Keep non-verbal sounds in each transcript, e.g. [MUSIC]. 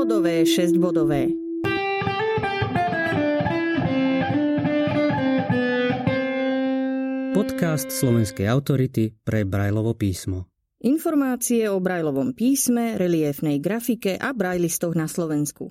3-bodové, 6-bodové. Podcast slovenskej autority pre Brajlovo písmo. Informácie o Brajlovom písme, reliefnej grafike a brajlistoch na Slovensku.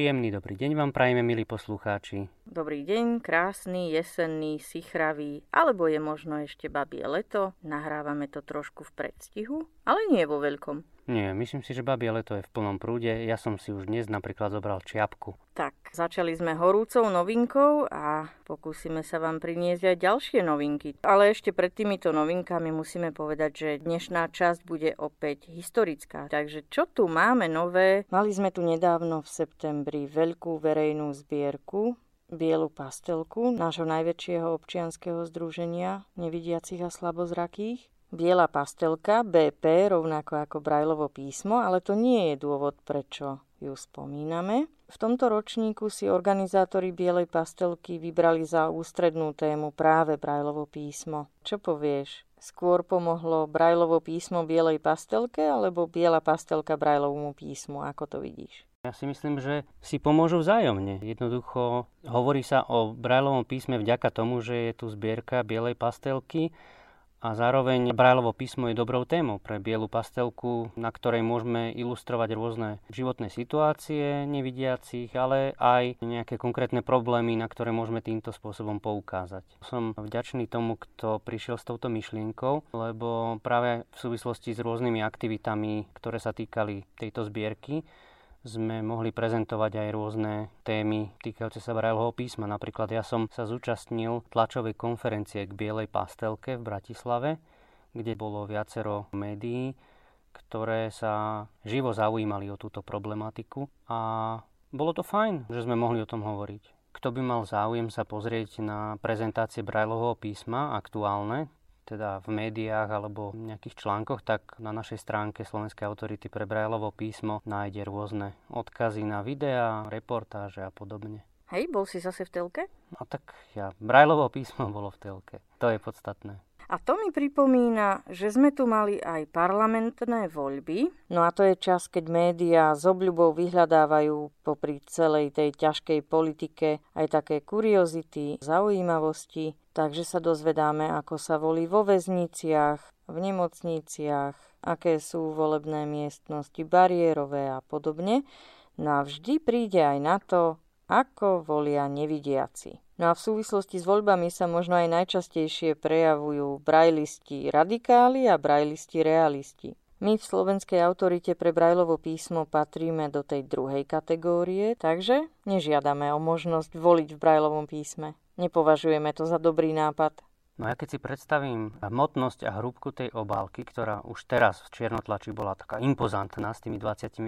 Príjemný dobrý deň vám prajeme, milí poslucháči. Dobrý deň, krásny, jesenný, sichravý, alebo je možno ešte babie leto. Nahrávame to trošku v predstihu, ale nie vo veľkom. Nie, myslím si, že babie leto je v plnom prúde. Ja som si už dnes napríklad zobral čiapku. Tak, začali sme horúcou novinkou a pokúsime sa vám priniesť aj ďalšie novinky. Ale ešte pred týmito novinkami musíme povedať, že dnešná časť bude opäť historická. Takže čo tu máme nové? Mali sme tu nedávno v septembri veľkú verejnú zbierku bielu pastelku nášho najväčšieho občianského združenia nevidiacich a slabozrakých. Biela pastelka, BP, rovnako ako Brajlovo písmo, ale to nie je dôvod, prečo ju spomíname. V tomto ročníku si organizátori Bielej pastelky vybrali za ústrednú tému práve Brajlovo písmo. Čo povieš? Skôr pomohlo Brajlovo písmo Bielej pastelke alebo Biela pastelka Brajlovomu písmu? Ako to vidíš? Ja si myslím, že si pomôžu vzájomne. Jednoducho hovorí sa o Brajlovom písme vďaka tomu, že je tu zbierka Bielej pastelky a zároveň Brajlovo písmo je dobrou témou pre bielu pastelku, na ktorej môžeme ilustrovať rôzne životné situácie nevidiacich, ale aj nejaké konkrétne problémy, na ktoré môžeme týmto spôsobom poukázať. Som vďačný tomu, kto prišiel s touto myšlienkou, lebo práve v súvislosti s rôznymi aktivitami, ktoré sa týkali tejto zbierky, sme mohli prezentovať aj rôzne témy týkajúce sa Brailleho písma. Napríklad ja som sa zúčastnil tlačovej konferencie k Bielej pastelke v Bratislave, kde bolo viacero médií, ktoré sa živo zaujímali o túto problematiku a bolo to fajn, že sme mohli o tom hovoriť. Kto by mal záujem sa pozrieť na prezentácie Brailleho písma aktuálne, teda v médiách alebo v nejakých článkoch, tak na našej stránke Slovenskej autority pre Brajlovo písmo nájde rôzne odkazy na videá, reportáže a podobne. Hej, bol si zase v telke? No tak ja, Brajlovo písmo bolo v telke. To je podstatné. A to mi pripomína, že sme tu mali aj parlamentné voľby. No a to je čas, keď médiá s obľubou vyhľadávajú popri celej tej ťažkej politike aj také kuriozity, zaujímavosti. Takže sa dozvedáme, ako sa volí vo väzniciach, v nemocniciach, aké sú volebné miestnosti bariérové a podobne. No a vždy príde aj na to, ako volia nevidiaci. No a v súvislosti s voľbami sa možno aj najčastejšie prejavujú brajlisti radikáli a brajlisti realisti. My v slovenskej autorite pre Brajlovo písmo patríme do tej druhej kategórie, takže nežiadame o možnosť voliť v Brajlovom písme. Nepovažujeme to za dobrý nápad. No ja keď si predstavím hmotnosť a hrúbku tej obálky, ktorá už teraz v čiernotlači bola taká impozantná s tými 25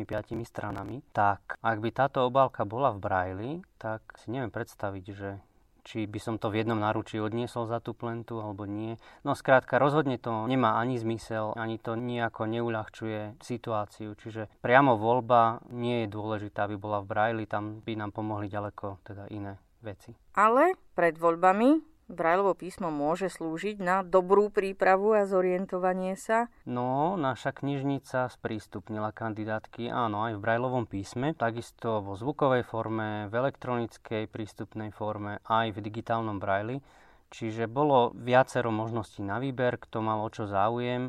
stranami, tak ak by táto obálka bola v Brajli, tak si neviem predstaviť, že či by som to v jednom náručí odniesol za tú plentu alebo nie. No skrátka, rozhodne to nemá ani zmysel, ani to nejako neuľahčuje situáciu. Čiže priamo voľba nie je dôležitá, aby bola v Braille, tam by nám pomohli ďaleko teda iné veci. Ale pred voľbami Brajlovo písmo môže slúžiť na dobrú prípravu a zorientovanie sa? No, naša knižnica sprístupnila kandidátky, áno, aj v Brajlovom písme, takisto vo zvukovej forme, v elektronickej prístupnej forme, aj v digitálnom Brajli. Čiže bolo viacero možností na výber, kto mal o čo záujem.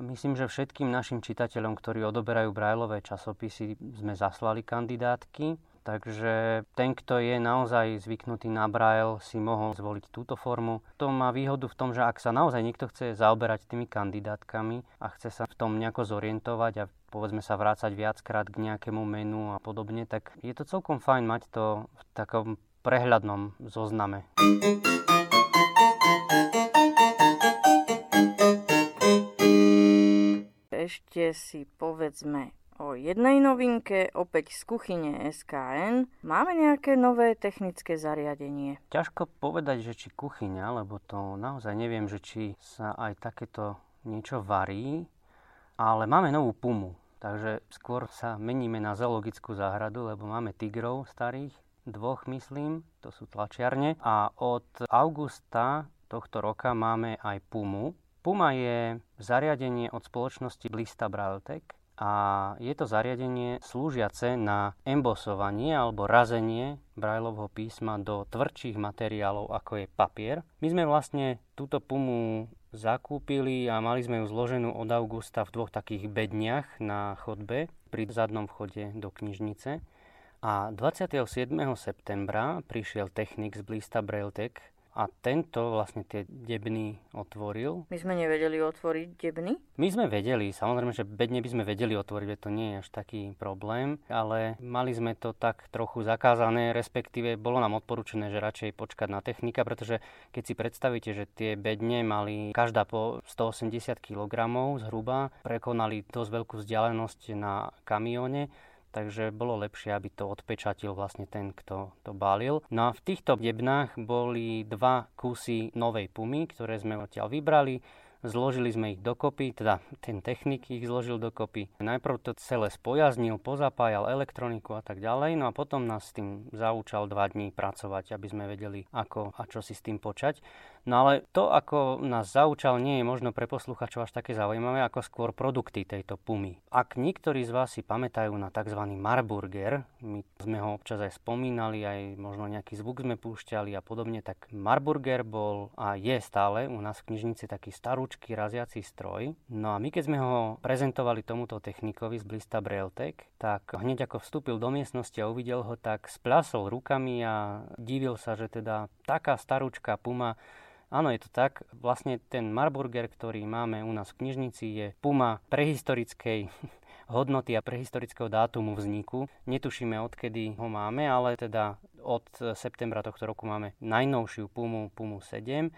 Myslím, že všetkým našim čitateľom, ktorí odoberajú Brajlové časopisy, sme zaslali kandidátky. Takže ten, kto je naozaj zvyknutý na Braille, si mohol zvoliť túto formu. To má výhodu v tom, že ak sa naozaj niekto chce zaoberať tými kandidátkami a chce sa v tom nejako zorientovať a povedzme sa vrácať viackrát k nejakému menu a podobne, tak je to celkom fajn mať to v takom prehľadnom zozname. Ešte si povedzme o jednej novinke, opäť z kuchyne SKN. Máme nejaké nové technické zariadenie? Ťažko povedať, že či kuchyňa, lebo to naozaj neviem, že či sa aj takéto niečo varí, ale máme novú pumu. Takže skôr sa meníme na zoologickú záhradu, lebo máme tigrov starých, dvoch myslím, to sú tlačiarne. A od augusta tohto roka máme aj Pumu. Puma je zariadenie od spoločnosti Blista Brailtech a je to zariadenie slúžiace na embosovanie alebo razenie Brailovho písma do tvrdších materiálov ako je papier. My sme vlastne túto Pumu zakúpili a mali sme ju zloženú od augusta v dvoch takých bedniach na chodbe pri zadnom vchode do knižnice. A 27. septembra prišiel technik z Blista Brailtech a tento vlastne tie debny otvoril. My sme nevedeli otvoriť debny? My sme vedeli, samozrejme, že bedne by sme vedeli otvoriť, to nie je až taký problém, ale mali sme to tak trochu zakázané, respektíve bolo nám odporúčené, že radšej počkať na technika, pretože keď si predstavíte, že tie bedne mali každá po 180 kg zhruba, prekonali dosť veľkú vzdialenosť na kamióne, takže bolo lepšie, aby to odpečatil vlastne ten, kto to balil. No a v týchto debnách boli dva kusy novej pumy, ktoré sme odtiaľ vybrali. Zložili sme ich dokopy, teda ten technik ich zložil dokopy. Najprv to celé spojaznil, pozapájal elektroniku a tak ďalej, no a potom nás s tým zaučal dva dní pracovať, aby sme vedeli, ako a čo si s tým počať. No ale to, ako nás zaučal, nie je možno pre posluchačov až také zaujímavé, ako skôr produkty tejto pumy. Ak niektorí z vás si pamätajú na tzv. Marburger, my sme ho občas aj spomínali, aj možno nejaký zvuk sme púšťali a podobne, tak Marburger bol a je stále u nás v knižnici taký starúčky raziaci stroj. No a my keď sme ho prezentovali tomuto technikovi z Blista Brailtech, tak hneď ako vstúpil do miestnosti a uvidel ho, tak splasol rukami a divil sa, že teda taká starúčka puma Áno, je to tak. Vlastne ten Marburger, ktorý máme u nás v knižnici, je puma prehistorickej [LAUGHS] hodnoty a prehistorického dátumu vzniku. Netušíme, odkedy ho máme, ale teda od septembra tohto roku máme najnovšiu pumu, pumu 7.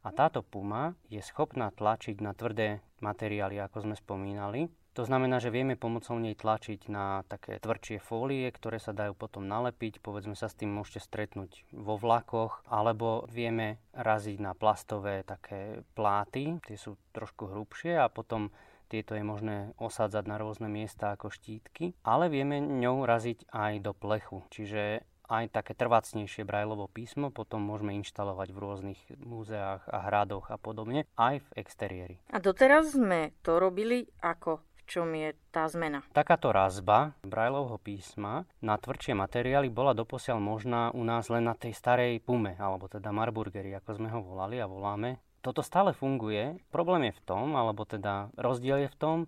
A táto puma je schopná tlačiť na tvrdé materiály, ako sme spomínali. To znamená, že vieme pomocou nej tlačiť na také tvrdšie fólie, ktoré sa dajú potom nalepiť. Povedzme sa s tým môžete stretnúť vo vlakoch, alebo vieme raziť na plastové také pláty, tie sú trošku hrubšie a potom tieto je možné osádzať na rôzne miesta ako štítky, ale vieme ňou raziť aj do plechu. Čiže aj také trvácnejšie brajlovo písmo potom môžeme inštalovať v rôznych múzeách a hradoch a podobne, aj v exteriéri. A doteraz sme to robili ako? Čom je tá zmena? Takáto razba Brajlovho písma na tvrdšie materiály bola doposiaľ možná u nás len na tej starej pume, alebo teda Marburgeri, ako sme ho volali a voláme. Toto stále funguje. Problém je v tom, alebo teda rozdiel je v tom,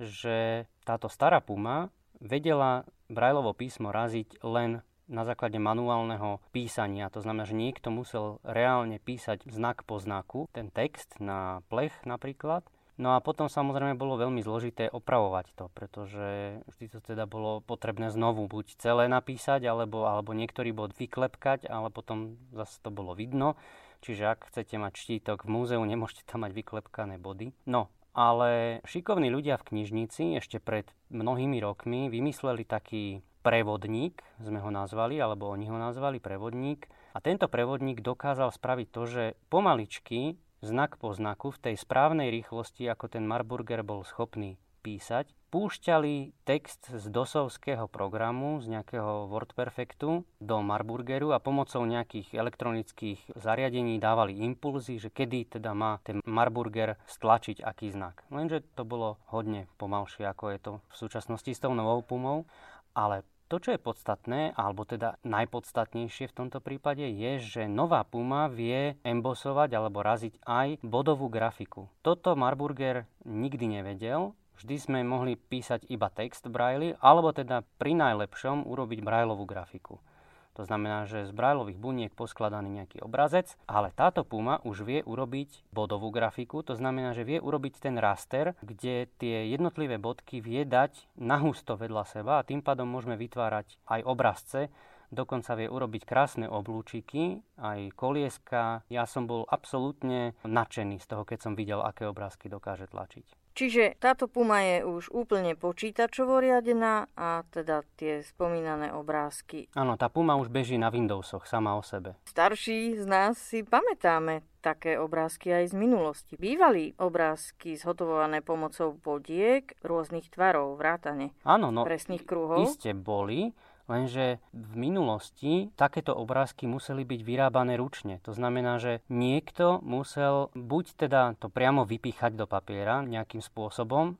že táto stará puma vedela Brajlovo písmo raziť len na základe manuálneho písania. To znamená, že niekto musel reálne písať znak po znaku, ten text na plech napríklad, No a potom samozrejme bolo veľmi zložité opravovať to, pretože vždy to teda bolo potrebné znovu buď celé napísať, alebo, alebo niektorý bod vyklepkať, ale potom zase to bolo vidno. Čiže ak chcete mať štítok v múzeu, nemôžete tam mať vyklepkané body. No, ale šikovní ľudia v knižnici ešte pred mnohými rokmi vymysleli taký prevodník, sme ho nazvali, alebo oni ho nazvali prevodník. A tento prevodník dokázal spraviť to, že pomaličky znak po znaku v tej správnej rýchlosti, ako ten Marburger bol schopný písať, púšťali text z dosovského programu, z nejakého WordPerfectu do Marburgeru a pomocou nejakých elektronických zariadení dávali impulzy, že kedy teda má ten Marburger stlačiť aký znak. Lenže to bolo hodne pomalšie, ako je to v súčasnosti s tou novou Pumou, ale to, čo je podstatné, alebo teda najpodstatnejšie v tomto prípade, je, že nová Puma vie embosovať alebo raziť aj bodovú grafiku. Toto Marburger nikdy nevedel, vždy sme mohli písať iba text Braille, alebo teda pri najlepšom urobiť Braillovú grafiku. To znamená, že z brajlových buniek poskladaný nejaký obrazec, ale táto Puma už vie urobiť bodovú grafiku, to znamená, že vie urobiť ten raster, kde tie jednotlivé bodky vie dať nahusto vedľa seba a tým pádom môžeme vytvárať aj obrazce, dokonca vie urobiť krásne oblúčiky, aj kolieska. Ja som bol absolútne nadšený z toho, keď som videl, aké obrázky dokáže tlačiť. Čiže táto Puma je už úplne počítačovo riadená a teda tie spomínané obrázky. Áno, tá Puma už beží na Windowsoch sama o sebe. Starší z nás si pamätáme také obrázky aj z minulosti. Bývali obrázky zhotovované pomocou bodiek rôznych tvarov, vrátane Áno, no, presných kruhov. Iste boli, Lenže v minulosti takéto obrázky museli byť vyrábané ručne. To znamená, že niekto musel buď teda to priamo vypíchať do papiera nejakým spôsobom,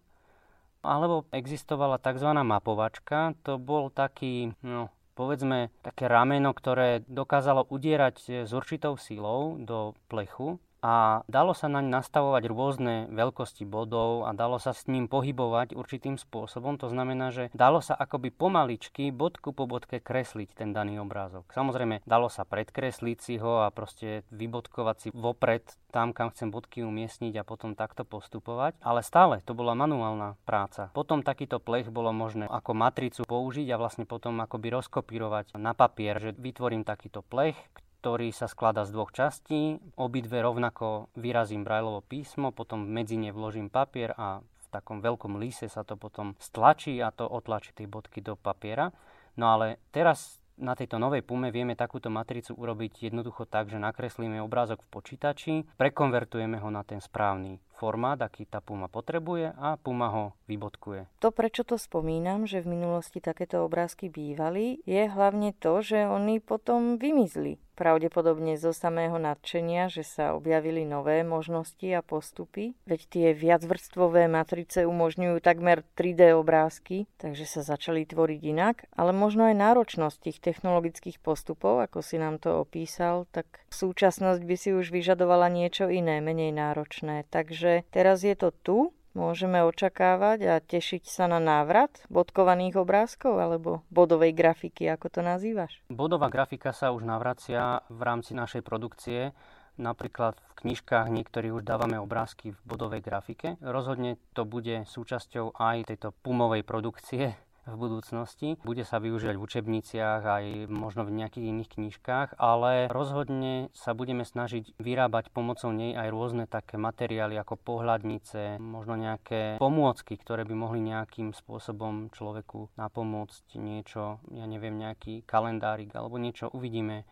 alebo existovala tzv. mapovačka. To bol taký, no, povedzme, také rameno, ktoré dokázalo udierať s určitou silou do plechu a dalo sa naň nastavovať rôzne veľkosti bodov a dalo sa s ním pohybovať určitým spôsobom. To znamená, že dalo sa akoby pomaličky bodku po bodke kresliť ten daný obrázok. Samozrejme, dalo sa predkresliť si ho a proste vybodkovať si vopred tam, kam chcem bodky umiestniť a potom takto postupovať. Ale stále to bola manuálna práca. Potom takýto plech bolo možné ako matricu použiť a vlastne potom akoby rozkopírovať na papier, že vytvorím takýto plech, ktorý sa skladá z dvoch častí. Obidve rovnako vyrazím Braillovo písmo, potom medzi ne vložím papier a v takom veľkom lise sa to potom stlačí a to otlačí tie bodky do papiera. No ale teraz na tejto novej Pume vieme takúto matricu urobiť jednoducho tak, že nakreslíme obrázok v počítači, prekonvertujeme ho na ten správny formát, aký tá Puma potrebuje a Puma ho vybodkuje. To, prečo to spomínam, že v minulosti takéto obrázky bývali, je hlavne to, že oni potom vymizli pravdepodobne zo samého nadšenia, že sa objavili nové možnosti a postupy. Veď tie viacvrstvové matrice umožňujú takmer 3D obrázky, takže sa začali tvoriť inak, ale možno aj náročnosť tých technologických postupov, ako si nám to opísal, tak súčasnosť by si už vyžadovala niečo iné, menej náročné. Takže teraz je to tu, Môžeme očakávať a tešiť sa na návrat bodkovaných obrázkov alebo bodovej grafiky, ako to nazývaš? Bodová grafika sa už navracia v rámci našej produkcie. Napríklad v knižkách niektorí už dávame obrázky v bodovej grafike. Rozhodne to bude súčasťou aj tejto pumovej produkcie, v budúcnosti. Bude sa využívať v učebniciach aj možno v nejakých iných knižkách, ale rozhodne sa budeme snažiť vyrábať pomocou nej aj rôzne také materiály ako pohľadnice, možno nejaké pomôcky, ktoré by mohli nejakým spôsobom človeku napomôcť niečo, ja neviem, nejaký kalendárik alebo niečo uvidíme.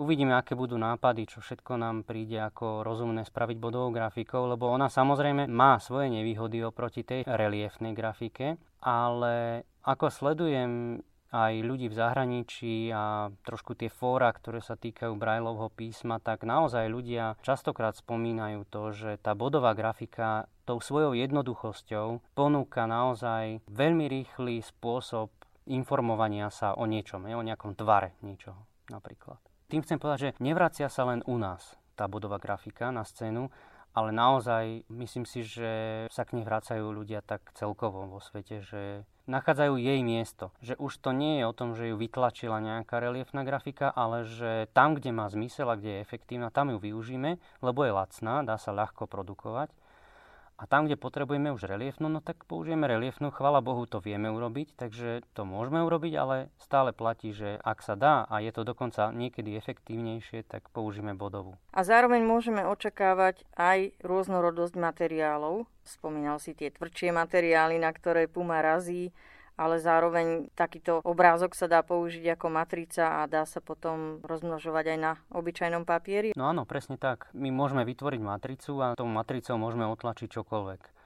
Uvidíme, aké budú nápady, čo všetko nám príde ako rozumné spraviť bodovou grafikou, lebo ona samozrejme má svoje nevýhody oproti tej reliefnej grafike, ale ako sledujem aj ľudí v zahraničí a trošku tie fóra, ktoré sa týkajú Brajlovho písma, tak naozaj ľudia častokrát spomínajú to, že tá bodová grafika tou svojou jednoduchosťou ponúka naozaj veľmi rýchly spôsob informovania sa o niečom, o nejakom tvare niečoho napríklad. Tým chcem povedať, že nevracia sa len u nás tá bodová grafika na scénu, ale naozaj myslím si, že sa k nej vracajú ľudia tak celkovo vo svete, že nachádzajú jej miesto. Že už to nie je o tom, že ju vytlačila nejaká reliefná grafika, ale že tam, kde má zmysel a kde je efektívna, tam ju využíme, lebo je lacná, dá sa ľahko produkovať a tam, kde potrebujeme už reliefnú, no tak použijeme reliefnú. Chvala Bohu, to vieme urobiť, takže to môžeme urobiť, ale stále platí, že ak sa dá a je to dokonca niekedy efektívnejšie, tak použijeme bodovú. A zároveň môžeme očakávať aj rôznorodosť materiálov. Spomínal si tie tvrdšie materiály, na ktoré Puma razí ale zároveň takýto obrázok sa dá použiť ako matrica a dá sa potom rozmnožovať aj na obyčajnom papieri. No áno, presne tak. My môžeme vytvoriť matricu a tou matricou môžeme otlačiť čokoľvek.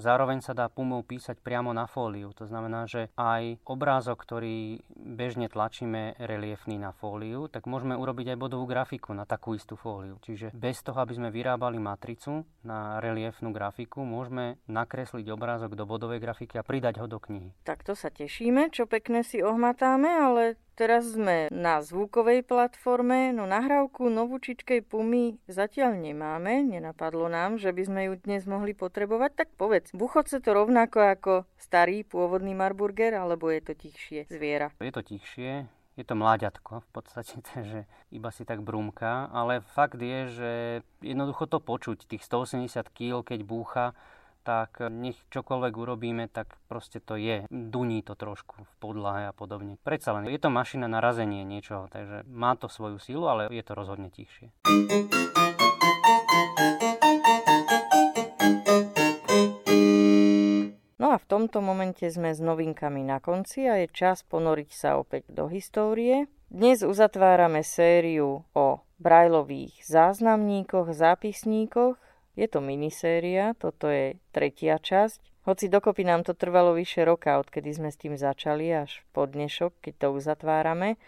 Zároveň sa dá pumou písať priamo na fóliu. To znamená, že aj obrázok, ktorý bežne tlačíme reliefný na fóliu, tak môžeme urobiť aj bodovú grafiku na takú istú fóliu. Čiže bez toho, aby sme vyrábali matricu na reliefnú grafiku, môžeme nakresliť obrázok do bodovej grafiky a pridať ho do knihy. Tak to sa tešíme, čo pekne si ohmatáme, ale Teraz sme na zvukovej platforme, no nahrávku novúčičkej Pumy zatiaľ nemáme, nenapadlo nám, že by sme ju dnes mohli potrebovať, tak povedz, buchoce to rovnako ako starý pôvodný Marburger, alebo je to tichšie zviera? Je to tichšie, je to mláďatko v podstate, [LAUGHS] takže iba si tak brúmka, ale fakt je, že jednoducho to počuť, tých 180 kg, keď búcha, tak nech čokoľvek urobíme, tak proste to je. Duní to trošku v podlahe a podobne. Predsa len je to mašina na razenie niečoho, takže má to svoju sílu, ale je to rozhodne tichšie. No a v tomto momente sme s novinkami na konci a je čas ponoriť sa opäť do histórie. Dnes uzatvárame sériu o brajlových záznamníkoch, zápisníkoch, je to miniséria, toto je tretia časť. Hoci dokopy nám to trvalo vyše roka, odkedy sme s tým začali, až po dnešok, keď to uzatvárame.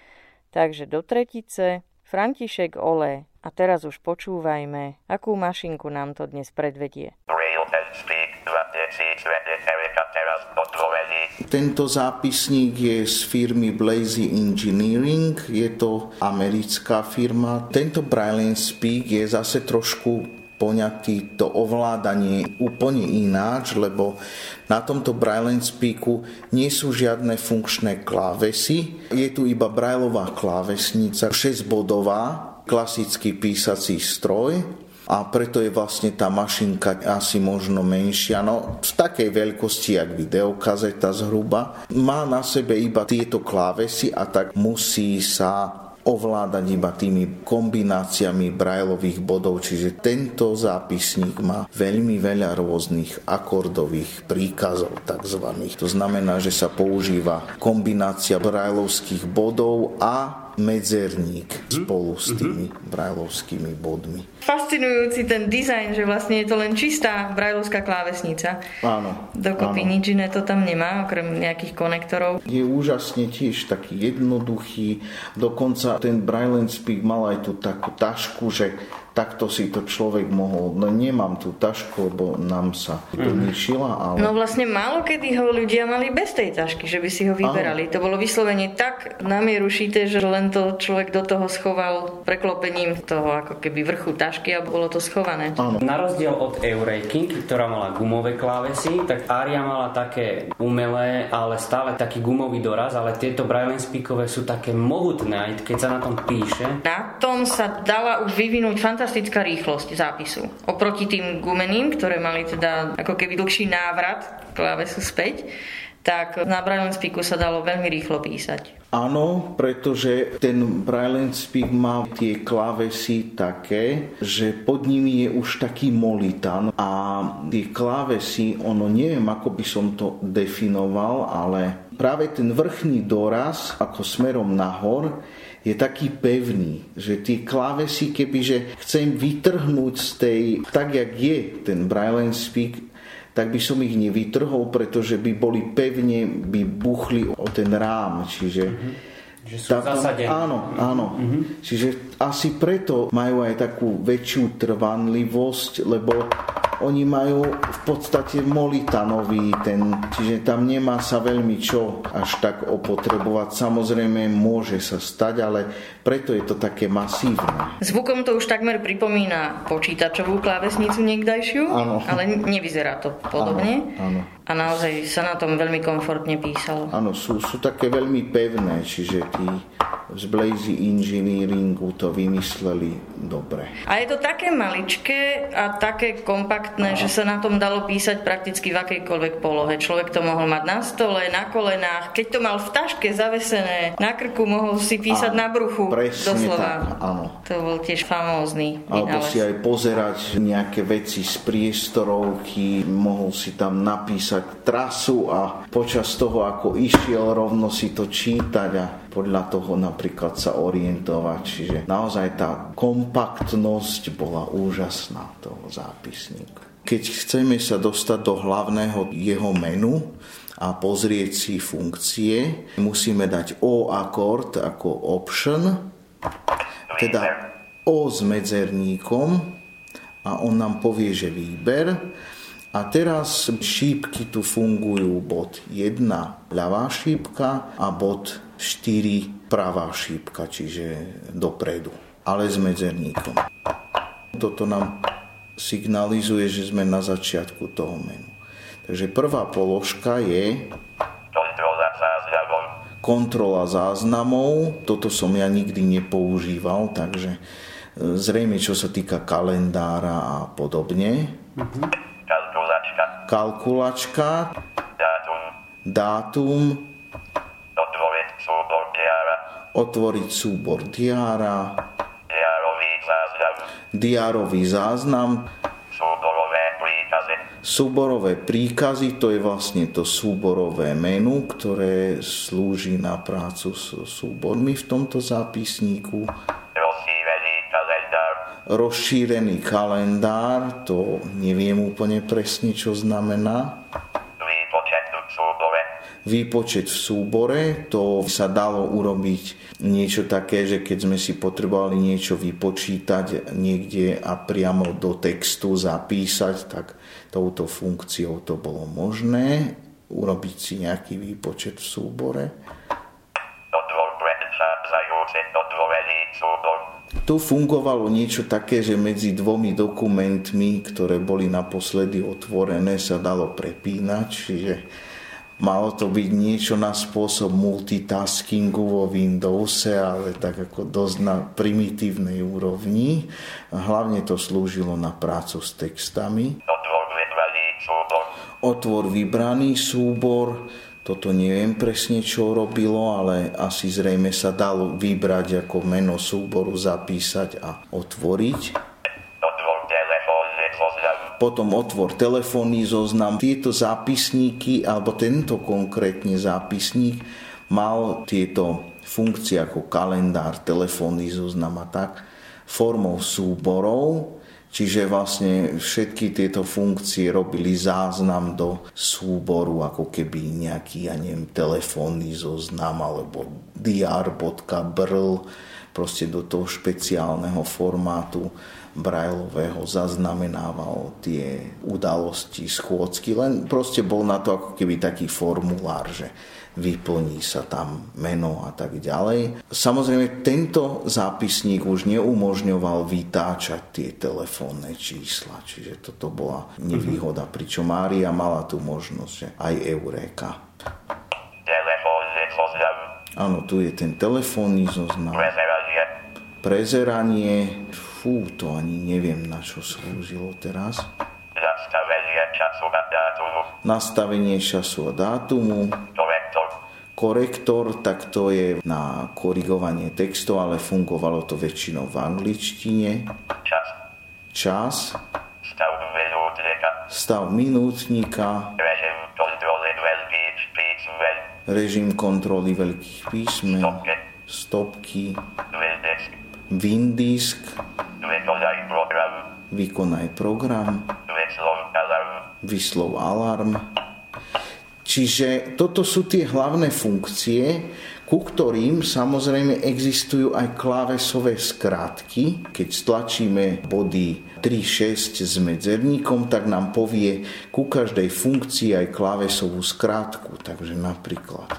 Takže do tretice, František Ole. A teraz už počúvajme, akú mašinku nám to dnes predvedie. Tento zápisník je z firmy Blazy Engineering, je to americká firma. Tento Braille Speak je zase trošku poňatý to ovládanie úplne ináč, lebo na tomto Braille Speaku nie sú žiadne funkčné klávesy. Je tu iba Brailleová klávesnica, 6-bodová, klasický písací stroj a preto je vlastne tá mašinka asi možno menšia, no v takej veľkosti, jak videokazeta zhruba. Má na sebe iba tieto klávesy a tak musí sa ovládať iba tými kombináciami brajlových bodov, čiže tento zápisník má veľmi veľa rôznych akordových príkazov takzvaných. To znamená, že sa používa kombinácia brajlovských bodov a medzerník spolu s tými brajlovskými bodmi. Fascinujúci ten dizajn, že vlastne je to len čistá brajlovská klávesnica. Áno. Dokopy áno. nič iné to tam nemá, okrem nejakých konektorov. Je úžasne tiež taký jednoduchý. Dokonca ten Braille Speak mal aj tú takú tašku, že takto si to človek mohol, no nemám tú tašku, lebo nám sa to mhm. ale... No vlastne málo kedy ho ľudia mali bez tej tašky, že by si ho vyberali. Aha. To bolo vyslovene tak šité, že len to človek do toho schoval preklopením toho ako keby vrchu tašky a bolo to schované. Áno. Na rozdiel od Eureky, ktorá mala gumové klávesy, tak Aria mala také umelé, ale stále taký gumový doraz, ale tieto Braille Speakové sú také mohutné, aj keď sa na tom píše. Na tom sa dala už vyvinúť fantastická fantastická rýchlosť zápisu. Oproti tým gumeným, ktoré mali teda ako keby dlhší návrat klávesu späť, tak na Braille Speaku sa dalo veľmi rýchlo písať. Áno, pretože ten Braille Speak má tie klávesy také, že pod nimi je už taký molitan a tie klávesy, ono neviem, ako by som to definoval, ale práve ten vrchný doraz, ako smerom nahor, je taký pevný, že tie klávesy, kebyže chcem vytrhnúť z tej, tak jak je ten Braille Speak, tak by som ich nevytrhol, pretože by boli pevne, by buchli o ten rám, čiže... Mm-hmm. Že sú tá, zasadené. Áno, áno. Mm-hmm. Čiže asi preto majú aj takú väčšiu trvanlivosť, lebo oni majú v podstate molitanový ten, čiže tam nemá sa veľmi čo až tak opotrebovať. Samozrejme môže sa stať, ale preto je to také masívne. Zvukom to už takmer pripomína počítačovú klávesnicu niekdajšiu, ano. ale nevyzerá to podobne. Áno, A naozaj sa na tom veľmi komfortne písalo. Áno, sú, sú také veľmi pevné, čiže tí z Blazy Engineeringu to vymysleli dobre. A je to také maličké a také kompaktné, Aha. že sa na tom dalo písať prakticky v akejkoľvek polohe. Človek to mohol mať na stole, na kolenách. Keď to mal v taške zavesené na krku, mohol si písať a, na bruchu. Presne doslova. tak, áno. To bol tiež famózny Alebo si aj pozerať nejaké veci z priestorovky, mohol si tam napísať trasu a počas toho, ako išiel, rovno si to čítať a podľa toho napríklad sa orientovať. Čiže naozaj tá kompaktnosť bola úžasná toho zápisníka. Keď chceme sa dostať do hlavného jeho menu a pozrieť si funkcie, musíme dať O akord ako option, teda O s medzerníkom a on nám povie, že výber. A teraz šípky tu fungujú bod 1 ľavá šípka a bod 4 pravá šípka, čiže dopredu, ale s medzerníkom. Toto nám signalizuje, že sme na začiatku toho menu. Takže prvá položka je kontrola záznamov. Toto som ja nikdy nepoužíval, takže e, zrejme čo sa týka kalendára a podobne. Kalkulačka. Kalkulačka. Dátum. Dátum. Otvoriť súbor diára. Diárový záznam. Diárový záznam. Súborové príkazy. Súborové príkazy, to je vlastne to súborové menu, ktoré slúži na prácu s súbormi v tomto zápisníku. Rozšírený kalendár. Rozšírený kalendár, to neviem úplne presne, čo znamená. Výpočet v súbore, to sa dalo urobiť niečo také, že keď sme si potrebovali niečo vypočítať niekde a priamo do textu zapísať, tak touto funkciou to bolo možné urobiť si nejaký výpočet v súbore. Tu fungovalo niečo také, že medzi dvomi dokumentmi, ktoré boli naposledy otvorené, sa dalo prepínať, čiže Malo to byť niečo na spôsob multitaskingu vo Windowse, ale tak ako dosť na primitívnej úrovni. Hlavne to slúžilo na prácu s textami. Otvor vybraný súbor. Toto neviem presne, čo robilo, ale asi zrejme sa dalo vybrať ako meno súboru, zapísať a otvoriť potom otvor telefónny zoznam. Tieto zápisníky, alebo tento konkrétne zápisník mal tieto funkcie ako kalendár, telefónny zoznam a tak, formou súborov, Čiže vlastne všetky tieto funkcie robili záznam do súboru, ako keby nejaký, ja neviem, telefónny zoznam alebo dr.brl, proste do toho špeciálneho formátu Brajlového zaznamenával tie udalosti, schôdzky, len proste bol na to ako keby taký formulár, že vyplní sa tam meno a tak ďalej. Samozrejme, tento zápisník už neumožňoval vytáčať tie telefónne čísla, čiže toto bola nevýhoda, pričom Mária mala tú možnosť, že aj Eureka. Áno, tu je ten telefónny zoznam. Prezeranie Fú, to ani neviem, na čo slúžilo teraz. Nastavenie času a dátumu. Nastavenie času a dátumu. Korektor. Korektor, tak to je na korigovanie textov, ale fungovalo to väčšinou v angličtine. Čas. Čas. Stav minútnika. Stav minútnika. Režim kontroly veľkých písmen. Režim kontroly veľkých písmen. Stopky. Stopky. Windisk. Program. Vykonaj program. Vyslov alarm. Čiže toto sú tie hlavné funkcie, ku ktorým samozrejme existujú aj klávesové skratky. Keď stlačíme body 3.6 s medzerníkom, tak nám povie ku každej funkcii aj klávesovú skratku. Takže napríklad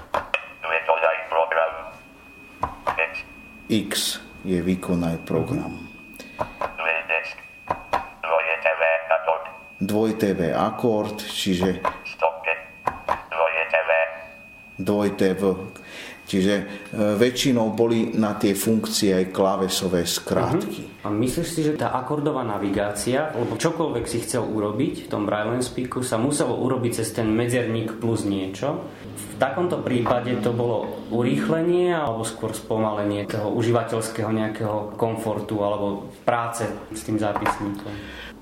X je vykonaj program. Dvoj TV akord, čiže dvoj TV. Čiže e, väčšinou boli na tie funkcie aj klávesové skrátky. Uh-huh. A myslíš si, že tá akordová navigácia, lebo čokoľvek si chcel urobiť v tom Braille Speaku, sa muselo urobiť cez ten medzerník plus niečo? V takomto prípade to bolo urýchlenie alebo skôr spomalenie toho užívateľského nejakého komfortu alebo práce s tým zápisníkom?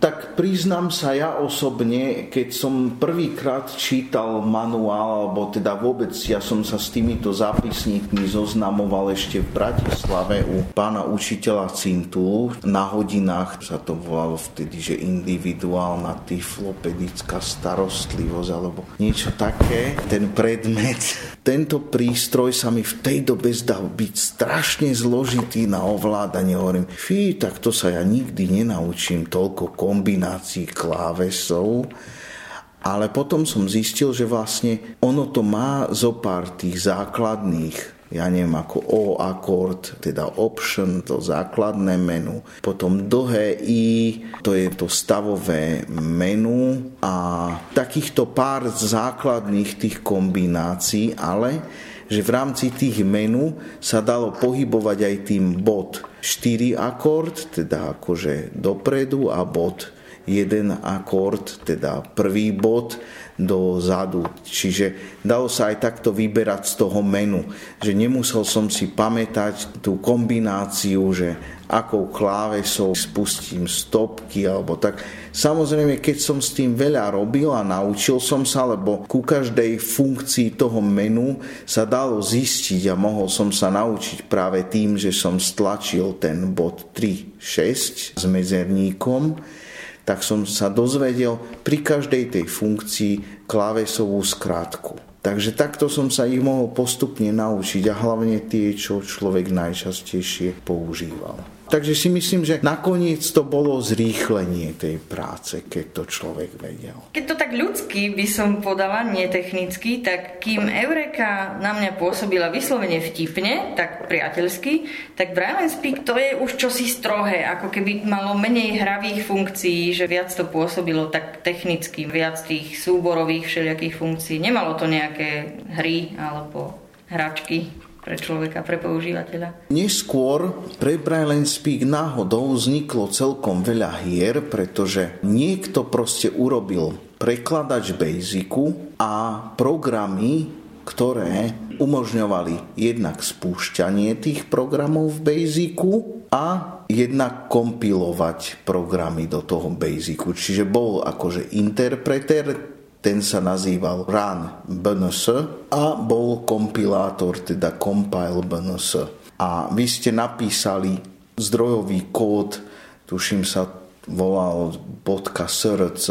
Tak priznám sa ja osobne, keď som prvýkrát čítal manuál, alebo teda vôbec ja som sa s týmito zápisníkmi zoznamoval ešte v Bratislave u pána učiteľa Cintulu. Na hodinách sa to volalo vtedy, že individuálna tyflopedická starostlivosť alebo niečo také. Ten predmet, [LAUGHS] tento prístroj sa mi v tej dobe zdal byť strašne zložitý na ovládanie. Hovorím, fí, tak to sa ja nikdy nenaučím toľko kombinácií klávesov, ale potom som zistil, že vlastne ono to má zo pár tých základných ja neviem, ako O akord, teda option, to základné menu. Potom dlhé I, to je to stavové menu a takýchto pár základných tých kombinácií, ale že v rámci tých menu sa dalo pohybovať aj tým bod 4 akord, teda akože dopredu a bod jeden akord, teda prvý bod dozadu. Čiže dalo sa aj takto vyberať z toho menu, že nemusel som si pamätať tú kombináciu, že akou klávesou spustím stopky alebo tak. Samozrejme, keď som s tým veľa robil a naučil som sa, lebo ku každej funkcii toho menu sa dalo zistiť a mohol som sa naučiť práve tým, že som stlačil ten bod 3.6 s mezerníkom, tak som sa dozvedel pri každej tej funkcii klávesovú skrátku. Takže takto som sa ich mohol postupne naučiť a hlavne tie, čo človek najčastejšie používal. Takže si myslím, že nakoniec to bolo zrýchlenie tej práce, keď to človek vedel. Keď to tak ľudsky by som podala, nie technicky, tak kým Eureka na mňa pôsobila vyslovene vtipne, tak priateľsky, tak Braille Speak to je už čosi strohé, ako keby malo menej hravých funkcií, že viac to pôsobilo tak technicky, viac tých súborových všelijakých funkcií. Nemalo to nejaké hry alebo hračky pre človeka, pre používateľa. Neskôr pre Braille Speak náhodou vzniklo celkom veľa hier, pretože niekto proste urobil prekladač Basicu a programy, ktoré umožňovali jednak spúšťanie tých programov v Basicu a jednak kompilovať programy do toho Basicu. Čiže bol akože interpreter, ten sa nazýval RAN BNS a bol kompilátor, teda Compile BNS. A vy ste napísali zdrojový kód, tuším sa volal .src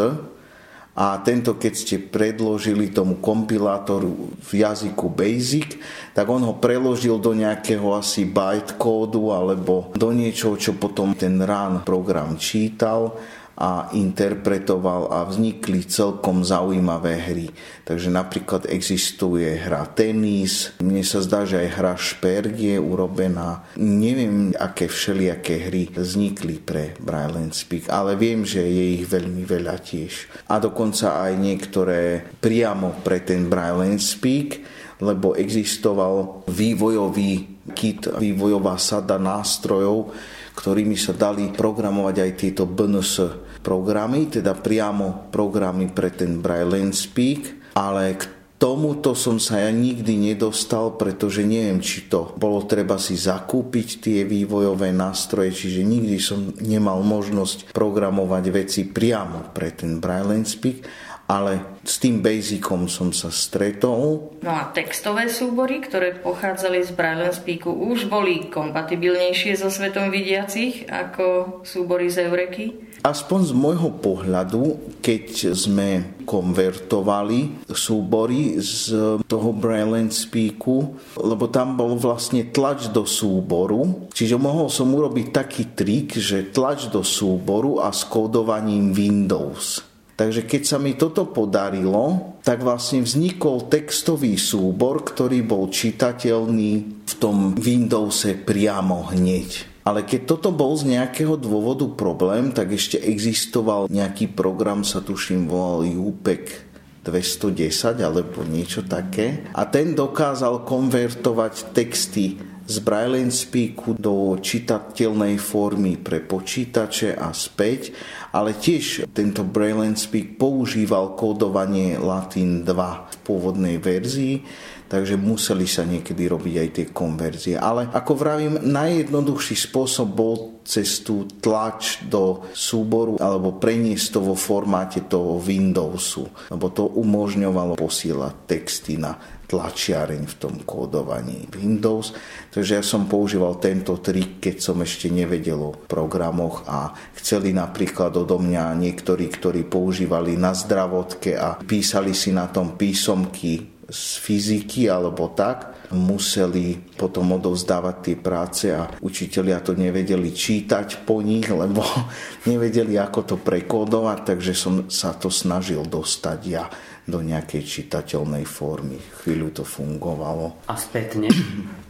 a tento keď ste predložili tomu kompilátoru v jazyku BASIC, tak on ho preložil do nejakého asi bytecódu alebo do niečoho, čo potom ten RAN program čítal a interpretoval a vznikli celkom zaujímavé hry. Takže napríklad existuje hra tenis, mne sa zdá, že aj hra šperk je urobená. Neviem, aké všelijaké hry vznikli pre Braille Speak, ale viem, že je ich veľmi veľa tiež. A dokonca aj niektoré priamo pre ten Braille Speak, lebo existoval vývojový kit, vývojová sada nástrojov, ktorými sa dali programovať aj tieto BNS programy, teda priamo programy pre ten Braille Speak, ale k tomuto som sa ja nikdy nedostal, pretože neviem, či to bolo treba si zakúpiť tie vývojové nástroje, čiže nikdy som nemal možnosť programovať veci priamo pre ten Braille Speak, ale s tým basicom som sa stretol. No a textové súbory, ktoré pochádzali z Braille Speaku, už boli kompatibilnejšie so svetom vidiacich ako súbory z Eureky? Aspoň z môjho pohľadu, keď sme konvertovali súbory z toho Braille Speaku, lebo tam bol vlastne tlač do súboru, čiže mohol som urobiť taký trik, že tlač do súboru a s kódovaním Windows. Takže keď sa mi toto podarilo, tak vlastne vznikol textový súbor, ktorý bol čitateľný v tom Windowse priamo hneď. Ale keď toto bol z nejakého dôvodu problém, tak ešte existoval nejaký program, sa tuším volal UPEC 210 alebo niečo také. A ten dokázal konvertovať texty z Braille Speaku do čitateľnej formy pre počítače a späť, ale tiež tento Braille Speak používal kódovanie Latin 2 v pôvodnej verzii, takže museli sa niekedy robiť aj tie konverzie. Ale ako vravím, najjednoduchší spôsob bol cez tú tlač do súboru alebo preniesť to vo formáte toho Windowsu, lebo to umožňovalo posielať texty na tlačiareň v tom kódovaní Windows. Takže ja som používal tento trik, keď som ešte nevedel o programoch a chceli napríklad odo mňa niektorí, ktorí používali na zdravotke a písali si na tom písomky z fyziky alebo tak, museli potom odovzdávať tie práce a učitelia to nevedeli čítať po nich, lebo [LAUGHS] nevedeli, ako to prekódovať, takže som sa to snažil dostať ja do nejakej čitateľnej formy. Chvíľu to fungovalo. A spätne,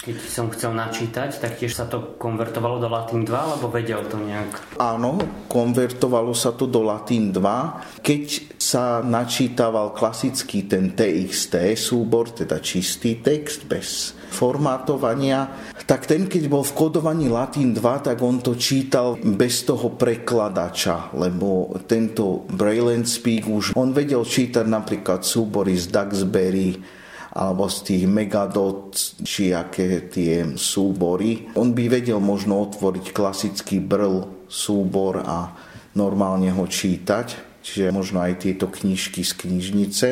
keď som chcel načítať, tak tiež sa to konvertovalo do Latin 2, alebo vedel to nejak? Áno, konvertovalo sa to do Latin 2. Keď sa načítaval klasický ten TXT súbor, teda čistý text bez formátovania, tak ten, keď bol v kodovaní Latin 2, tak on to čítal bez toho prekladača, lebo tento Braille Speak už, on vedel čítať napríklad súbory z Duxbury, alebo z tých megadot, či aké tie súbory. On by vedel možno otvoriť klasický brl súbor a normálne ho čítať, čiže možno aj tieto knižky z knižnice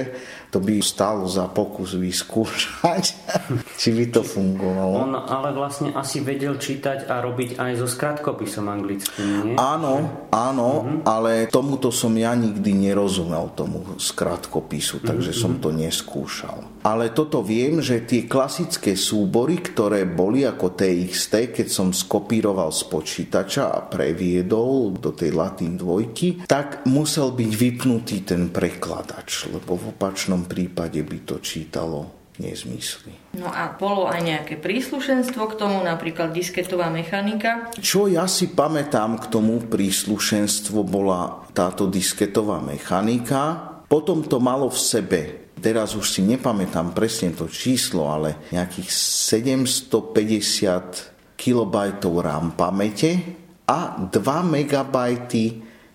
to by stalo za pokus vyskúšať, [LAUGHS] či by to fungovalo. On ale vlastne asi vedel čítať a robiť aj so skratkopisom anglickým, nie? Áno, áno, uh-huh. ale tomuto som ja nikdy nerozumel, tomu skratkopisu, takže uh-huh. som to neskúšal. Ale toto viem, že tie klasické súbory, ktoré boli ako TXT, keď som skopíroval z počítača a previedol do tej latín dvojky, tak musel byť vypnutý ten prekladač, lebo v opačnom prípade by to čítalo nezmysly. No a bolo aj nejaké príslušenstvo k tomu, napríklad disketová mechanika? Čo ja si pamätám k tomu príslušenstvo bola táto disketová mechanika. Potom to malo v sebe teraz už si nepamätám presne to číslo, ale nejakých 750 kB RAM pamäte a 2 MB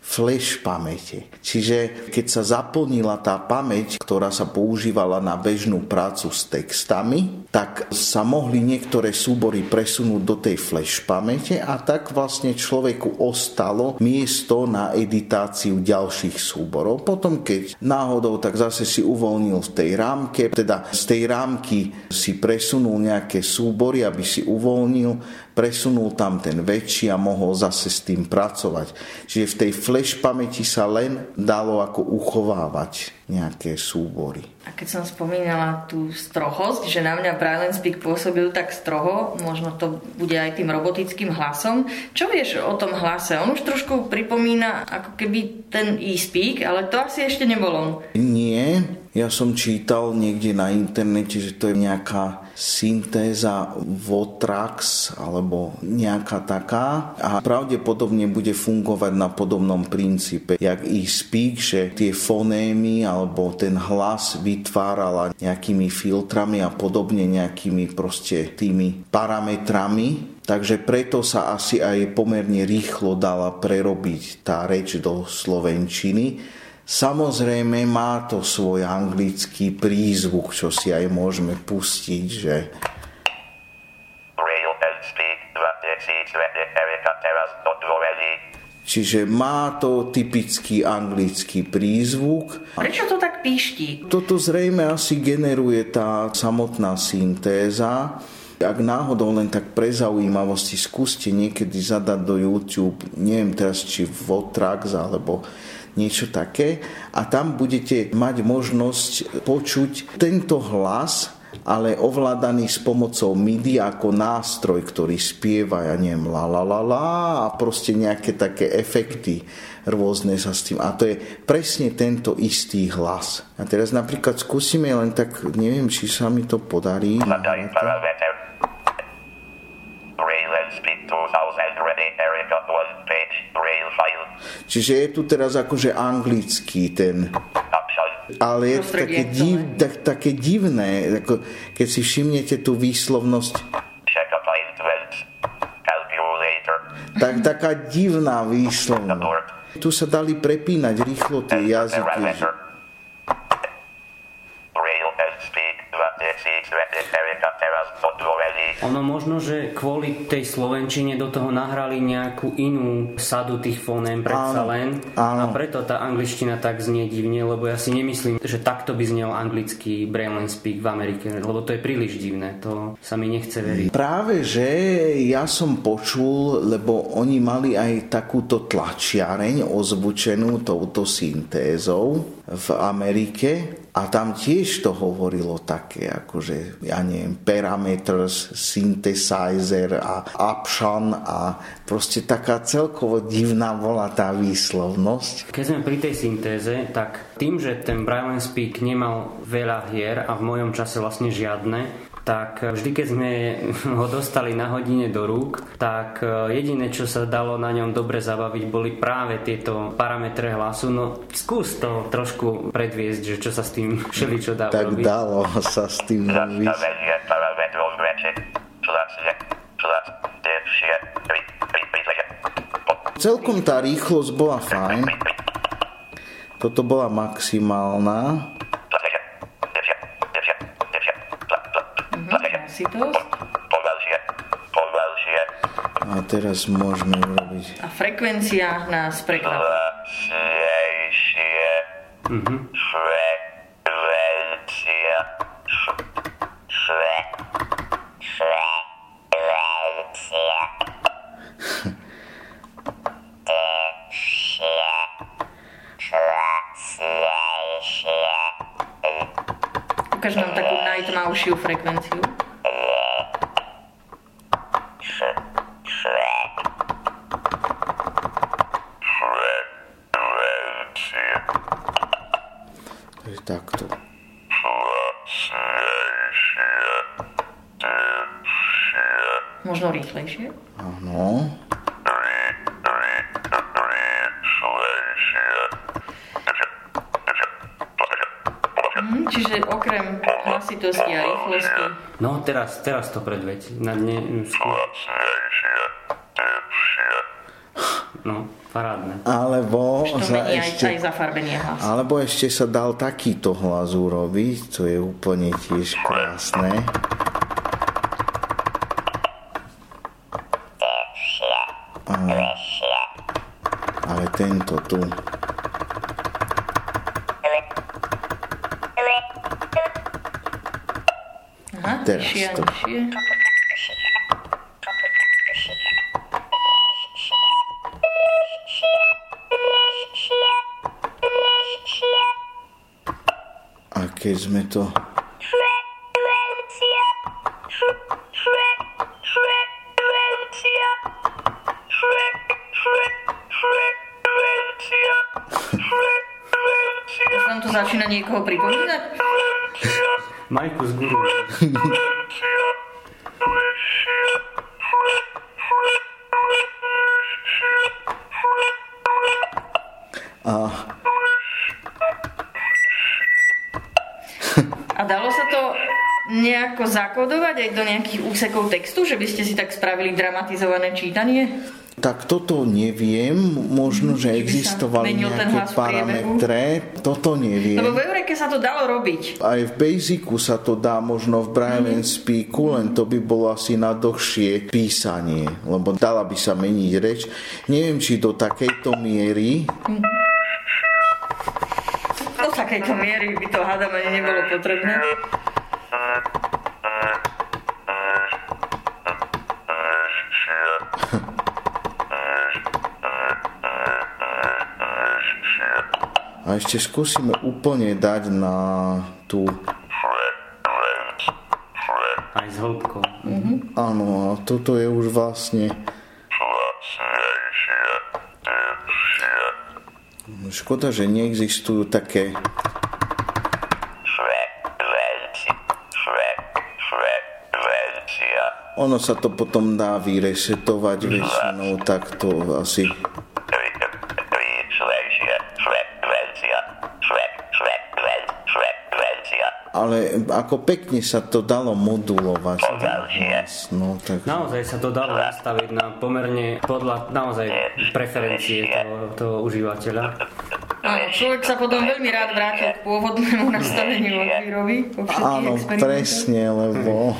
flash pamäte. Čiže keď sa zaplnila tá pamäť, ktorá sa používala na bežnú prácu s textami, tak sa mohli niektoré súbory presunúť do tej flash pamäte a tak vlastne človeku ostalo miesto na editáciu ďalších súborov. Potom keď náhodou, tak zase si uvoľnil v tej rámke, teda z tej rámky si presunul nejaké súbory, aby si uvoľnil presunul tam ten väčší a mohol zase s tým pracovať. Čiže v tej flash pamäti sa len dalo ako uchovávať nejaké súbory. A keď som spomínala tú strohosť, že na mňa Brian Speak pôsobil tak stroho, možno to bude aj tým robotickým hlasom. Čo vieš o tom hlase? On už trošku pripomína ako keby ten e-speak, ale to asi ešte nebol on. Nie, ja som čítal niekde na internete, že to je nejaká syntéza Votrax alebo nejaká taká. A pravdepodobne bude fungovať na podobnom princípe, jak i speak, že tie fonémy alebo ten hlas vytvárala nejakými filtrami a podobne nejakými proste tými parametrami, Takže preto sa asi aj pomerne rýchlo dala prerobiť tá reč do slovenčiny Samozrejme má to svoj anglický prízvuk, čo si aj môžeme pustiť, že Čiže má to typický anglický prízvuk. Prečo to tak píšti? Toto zrejme asi generuje tá samotná syntéza. Ak náhodou len tak pre zaujímavosti skúste niekedy zadať do YouTube, neviem teraz či Votrax alebo niečo také a tam budete mať možnosť počuť tento hlas, ale ovládaný s pomocou MIDI ako nástroj, ktorý spieva, ja neviem, la la la la a proste nejaké také efekty rôzne sa s tým. A to je presne tento istý hlas. A teraz napríklad skúsime len tak, neviem, či sa mi to podarí. Čiže je tu teraz akože anglický ten ale je to také, div, tak, také divné, ako keď si všimnete tú výslovnosť tak taká divná výslovnosť. Tu sa dali prepínať rýchlo tie jazyky. Ono možno, že kvôli tej slovenčine do toho nahrali nejakú inú sadu tých foném predsa áno, len áno. a preto tá angličtina tak znie divne, lebo ja si nemyslím, že takto by znel anglický Braille Speak v Amerike, lebo to je príliš divné, to sa mi nechce veriť. Práve, že ja som počul, lebo oni mali aj takúto tlačiareň ozvučenú touto syntézou v Amerike a tam tiež to hovorilo také, akože, ja neviem, parameters, synthesizer a option a proste taká celkovo divná bola tá výslovnosť. Keď sme pri tej syntéze, tak tým, že ten Braille Speak nemal veľa hier a v mojom čase vlastne žiadne, tak vždy, keď sme [LAUGHS] ho dostali na hodine do rúk, tak e, jediné, čo sa dalo na ňom dobre zabaviť, boli práve tieto parametre hlasu. No skús to trošku predviesť, že čo sa s tým [LAUGHS] všeličo dá tak urobiť. Dalo sa s tým. Celkom tá rýchlosť bola fajn. Toto bola maximálna. exitosť. Pomalšie, pomalšie. A teraz môžeme urobiť... A frekvencia nás prekvapí. Lacnejšie. Mhm. Frekvencia. Frekvencia. Ukáž nám takú najtmavšiu frekvenciu. No teraz, teraz to predveď. Na dne. No, parádne. Alebo, Už za aj, ešte, aj zafarbenie hlas. alebo ešte sa dal takýto hlas urobiť, to je úplne tiež krásne. Ale, ale tento tu. Teraz nižšie a to. nižšie. A keď sme to... Už vám to začína niekoho pripomínať? Majku z guru. A A dalo sa to nejako zakodovať aj do nejakých úsekov textu, že by ste si tak spravili dramatizované čítanie? tak toto neviem, možno, že existovali nejaké parametre, toto neviem. Lebo v Eureke sa to dalo robiť. Aj v Basicu sa to dá možno v Braille mm. Speaku, len to by bolo asi na dlhšie písanie, lebo dala by sa meniť reč. Neviem, či do takejto miery, Do takejto miery by to hádam ani nebolo potrebné. A ešte skúsime úplne dať na tú, Aj s hĺbkou. áno, a toto je už vlastne, škoda, že neexistujú také Ono sa to potom dá vyresetovať väčšinou, tak to asi... ako pekne sa to dalo modulovať. No, tak... Naozaj sa to dalo nastaviť na pomerne podľa naozaj preferencie toho, toho užívateľa. Áno, človek sa potom veľmi rád vrátil k pôvodnému nastaveniu od výroby Áno, presne, lebo...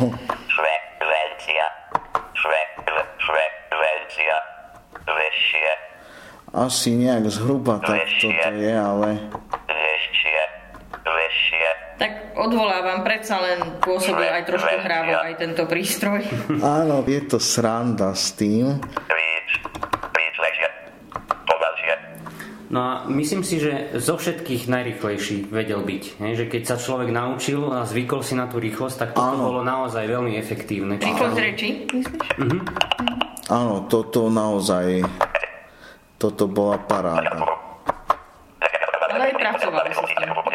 Asi nejak zhruba tak toto je, ale... odvolávam, predsa len pôsobil aj trošku hrávo aj tento prístroj. Áno, je to sranda s tým. No a myslím si, že zo všetkých najrychlejší vedel byť. Hej? Že keď sa človek naučil a zvykol si na tú rýchlosť, tak Áno. bolo naozaj veľmi efektívne. Rýchlosť reči, myslíš? Áno, toto naozaj... Toto bola paráda. Ale aj pracovali sa s tým.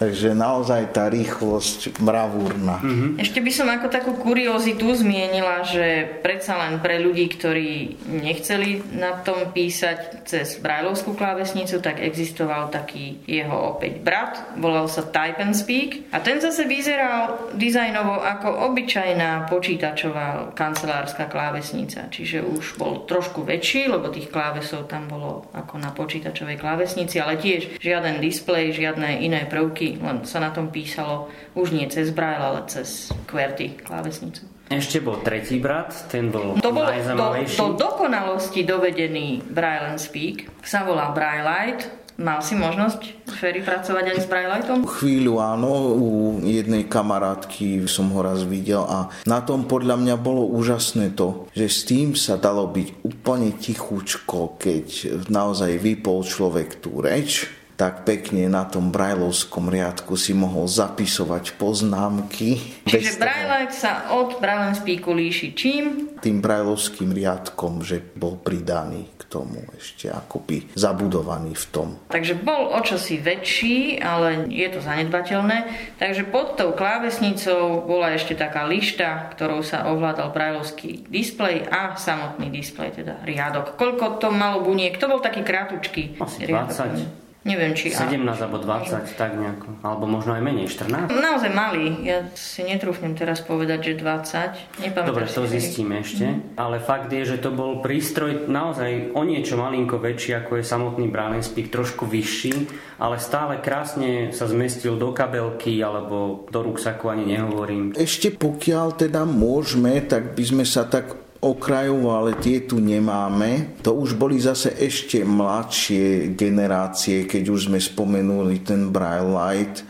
Takže naozaj tá rýchlosť mravúrna. Ešte by som ako takú kuriozitu zmienila, že predsa len pre ľudí, ktorí nechceli na tom písať cez brajlovskú klávesnicu, tak existoval taký jeho opäť brat, volal sa Type and Speak. A ten zase vyzeral dizajnovo ako obyčajná počítačová kancelárska klávesnica, čiže už bol trošku väčší, lebo tých klávesov tam bolo ako na počítačovej klávesnici, ale tiež žiaden displej, žiadne iné prvky, len sa na tom písalo už nie cez Braille, ale cez QWERTY klávesnicu. Ešte bol tretí brat, ten bol To bol do, najzamalejší. do dokonalosti dovedený Braille and Speak. Sa volá Braillite. Mal si možnosť, Ferry, pracovať aj s Brailletom? Chvíľu áno, u jednej kamarátky som ho raz videl a na tom podľa mňa bolo úžasné to, že s tým sa dalo byť úplne tichučko, keď naozaj vypol človek tú reč, tak pekne na tom brajlovskom riadku si mohol zapisovať poznámky. Čiže Braille sa od Braille Speaku líši čím? Tým brajlovským riadkom, že bol pridaný k tomu ešte akoby zabudovaný v tom. Takže bol o čosi väčší, ale je to zanedbateľné. Takže pod tou klávesnicou bola ešte taká lišta, ktorou sa ovládal brajlovský displej a samotný displej, teda riadok. Koľko to malo buniek? To bol taký krátučký Asi riadok. 20. Neviem, či... 17 alebo 20, tak nejako. Alebo možno aj menej, 14. Naozaj malý. Ja si netrúfnem teraz povedať, že 20. Nepamätám Dobre, si to vtedy. zistíme ešte. Ale fakt je, že to bol prístroj naozaj o niečo malinko väčší, ako je samotný Braille Speak, trošku vyšší, ale stále krásne sa zmestil do kabelky alebo do ruksaku, ani nehovorím. Ešte pokiaľ teda môžeme, tak by sme sa tak okrajovo, ale tie tu nemáme. To už boli zase ešte mladšie generácie, keď už sme spomenuli ten Braille Light,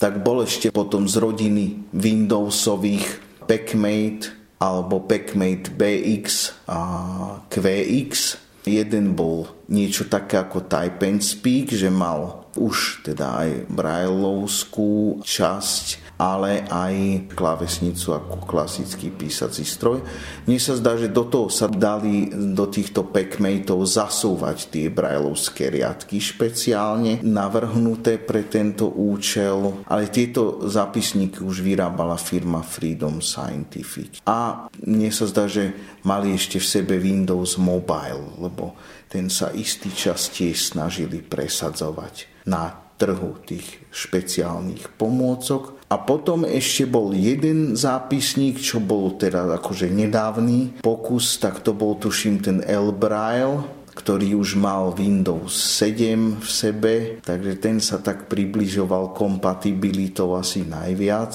tak bol ešte potom z rodiny Windowsových PacMate alebo PacMate BX a QX. Jeden bol niečo také ako Type and Speak, že mal už teda aj Braillovskú časť ale aj klávesnicu ako klasický písací stroj. Mne sa zdá, že do toho sa dali do týchto packmateov zasúvať tie brajlovské riadky špeciálne navrhnuté pre tento účel, ale tieto zápisníky už vyrábala firma Freedom Scientific. A mne sa zdá, že mali ešte v sebe Windows Mobile, lebo ten sa istý čas tiež snažili presadzovať na trhu tých špeciálnych pomôcok. A potom ešte bol jeden zápisník, čo bol teda akože nedávny pokus, tak to bol tuším ten L Braille, ktorý už mal Windows 7 v sebe, takže ten sa tak približoval kompatibilitou asi najviac.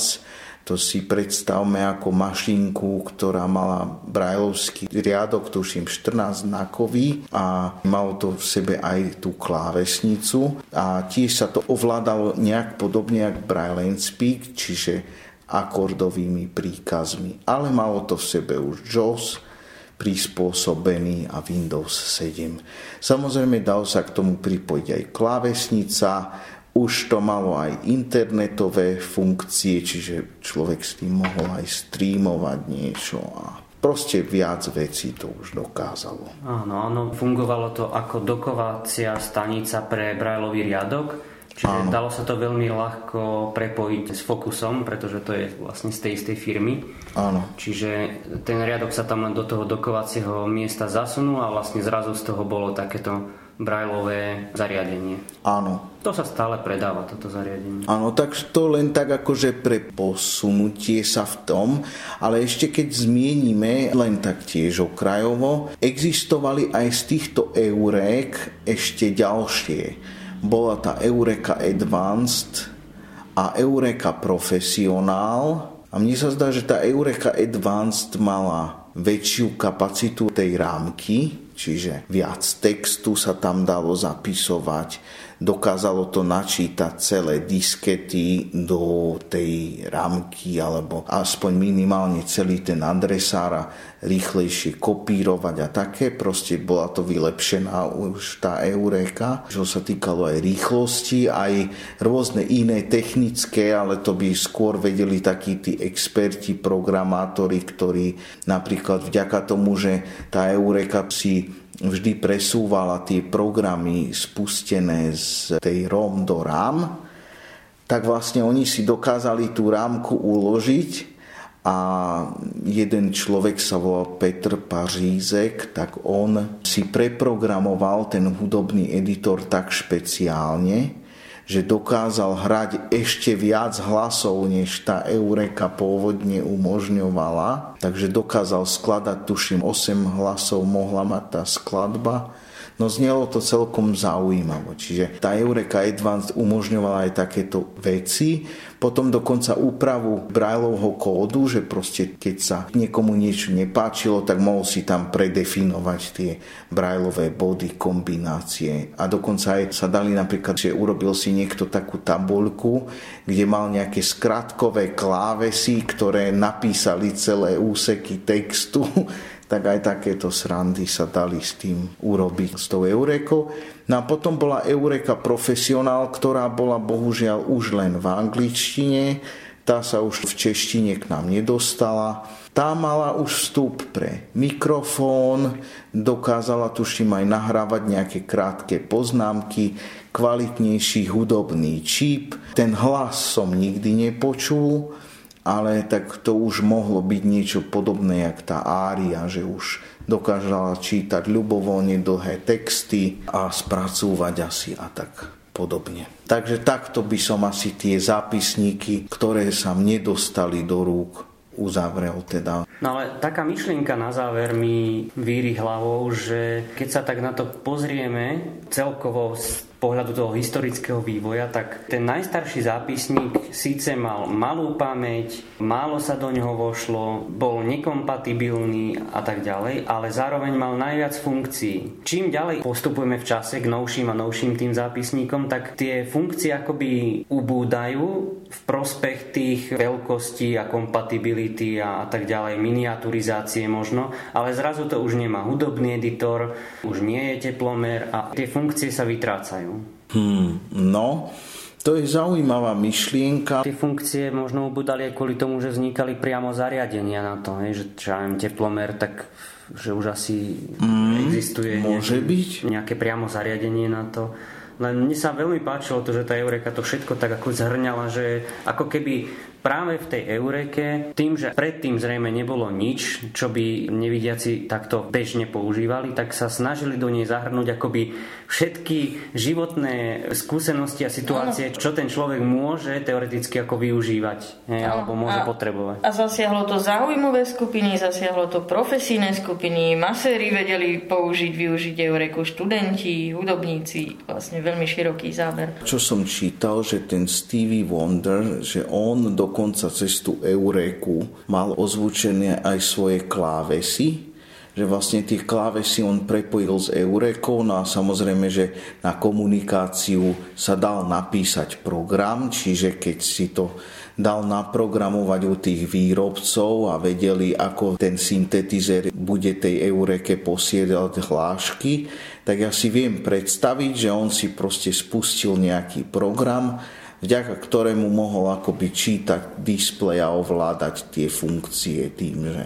To si predstavme ako mašinku, ktorá mala brajlovský riadok, tuším 14 znakový a malo to v sebe aj tú klávesnicu a tiež sa to ovládalo nejak podobne jak Braille and Speak, čiže akordovými príkazmi. Ale malo to v sebe už JAWS, prispôsobený a Windows 7. Samozrejme dal sa k tomu pripojiť aj klávesnica, už to malo aj internetové funkcie, čiže človek s tým mohol aj streamovať niečo a proste viac vecí to už dokázalo. Áno, áno, fungovalo to ako dokovacia stanica pre Braillový riadok, čiže Áno. dalo sa to veľmi ľahko prepojiť s Focusom, pretože to je vlastne z tej istej firmy. Áno, Čiže ten riadok sa tam len do toho dokovacieho miesta zasunul a vlastne zrazu z toho bolo takéto brajlové zariadenie. áno. To sa stále predáva, toto zariadenie. Áno, tak to len tak akože pre posunutie sa v tom, ale ešte keď zmienime, len tak tiež okrajovo, existovali aj z týchto eurek ešte ďalšie. Bola tá Eureka Advanced a Eureka Professional a mne sa zdá, že tá Eureka Advanced mala väčšiu kapacitu tej rámky, čiže viac textu sa tam dalo zapisovať, dokázalo to načítať celé diskety do tej rámky alebo aspoň minimálne celý ten adresár a rýchlejšie kopírovať a také. Proste bola to vylepšená už tá Eureka, čo sa týkalo aj rýchlosti, aj rôzne iné technické, ale to by skôr vedeli takí tí experti, programátori, ktorí napríklad vďaka tomu, že tá Eureka si vždy presúvala tie programy spustené z tej ROM do RAM, tak vlastne oni si dokázali tú rámku uložiť a jeden človek sa volal Petr Pařízek, tak on si preprogramoval ten hudobný editor tak špeciálne, že dokázal hrať ešte viac hlasov, než tá Eureka pôvodne umožňovala. takže dokázal skladať, tuším, 8 hlasov mohla mať tá skladba No znelo to celkom zaujímavo. Čiže tá Eureka Advanced umožňovala aj takéto veci. Potom dokonca úpravu Braillovho kódu, že proste keď sa niekomu niečo nepáčilo, tak mohol si tam predefinovať tie Braillové body, kombinácie. A dokonca aj sa dali napríklad, že urobil si niekto takú tabuľku, kde mal nejaké skratkové klávesy, ktoré napísali celé úseky textu tak aj takéto srandy sa dali s tým urobiť s tou Eurekou. No a potom bola Eureka profesionál, ktorá bola bohužiaľ už len v angličtine, tá sa už v češtine k nám nedostala. Tá mala už vstup pre mikrofón, dokázala tuším aj nahrávať nejaké krátke poznámky, kvalitnejší hudobný čip. Ten hlas som nikdy nepočul, ale tak to už mohlo byť niečo podobné, jak tá ária, že už dokážala čítať ľubovoľne dlhé texty a spracúvať asi a tak podobne. Takže takto by som asi tie zápisníky, ktoré sa mne dostali do rúk, uzavrel teda. No ale taká myšlienka na záver mi víri hlavou, že keď sa tak na to pozrieme celkovo pohľadu toho historického vývoja, tak ten najstarší zápisník síce mal malú pamäť, málo sa do ňoho vošlo, bol nekompatibilný a tak ďalej, ale zároveň mal najviac funkcií. Čím ďalej postupujeme v čase k novším a novším tým zápisníkom, tak tie funkcie akoby ubúdajú v prospech tých veľkostí a kompatibility a, tak ďalej, miniaturizácie možno, ale zrazu to už nemá hudobný editor, už nie je teplomer a tie funkcie sa vytrácajú. Hmm, no, to je zaujímavá myšlienka. Tie funkcie možno ubudali aj kvôli tomu, že vznikali priamo zariadenia na to, hej, že čo ja teplomer, tak že už asi mm, existuje môže nejaké, byť. nejaké priamo zariadenie na to. Len mne sa veľmi páčilo to, že tá Eureka to všetko tak ako zhrňala, že ako keby práve v tej Eureke, tým, že predtým zrejme nebolo nič, čo by nevidiaci takto bežne používali, tak sa snažili do nej zahrnúť akoby všetky životné skúsenosti a situácie, ano. čo ten človek môže teoreticky ako využívať, ne, alebo môže a, potrebovať. A zasiahlo to záujmové skupiny, zasiahlo to profesijné skupiny, maséri vedeli použiť, využiť Eureku, študenti, hudobníci, vlastne veľmi široký záber. Čo som čítal, že ten Stevie Wonder, že on do dokonca cez tú Eureku mal ozvučené aj svoje klávesy, že vlastne tie klávesy on prepojil s Eurekou, no a samozrejme, že na komunikáciu sa dal napísať program, čiže keď si to dal naprogramovať u tých výrobcov a vedeli, ako ten syntetizer bude tej Eureke posiedať hlášky, tak ja si viem predstaviť, že on si proste spustil nejaký program vďaka ktorému mohol akoby čítať displej a ovládať tie funkcie tým, že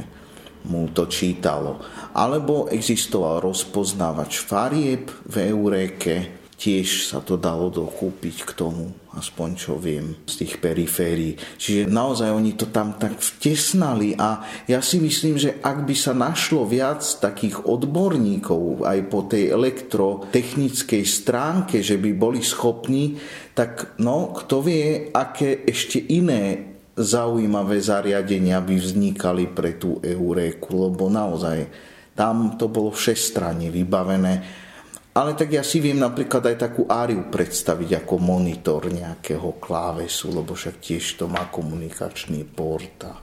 mu to čítalo. Alebo existoval rozpoznávač farieb v Eureke, tiež sa to dalo dokúpiť k tomu, aspoň čo viem z tých periférií. Čiže naozaj oni to tam tak vtesnali a ja si myslím, že ak by sa našlo viac takých odborníkov aj po tej elektrotechnickej stránke, že by boli schopní, tak no, kto vie, aké ešte iné zaujímavé zariadenia by vznikali pre tú Euréku, lebo naozaj tam to bolo všestranne vybavené ale tak ja si viem napríklad aj takú áriu predstaviť ako monitor nejakého klávesu, lebo však tiež to má komunikačný port a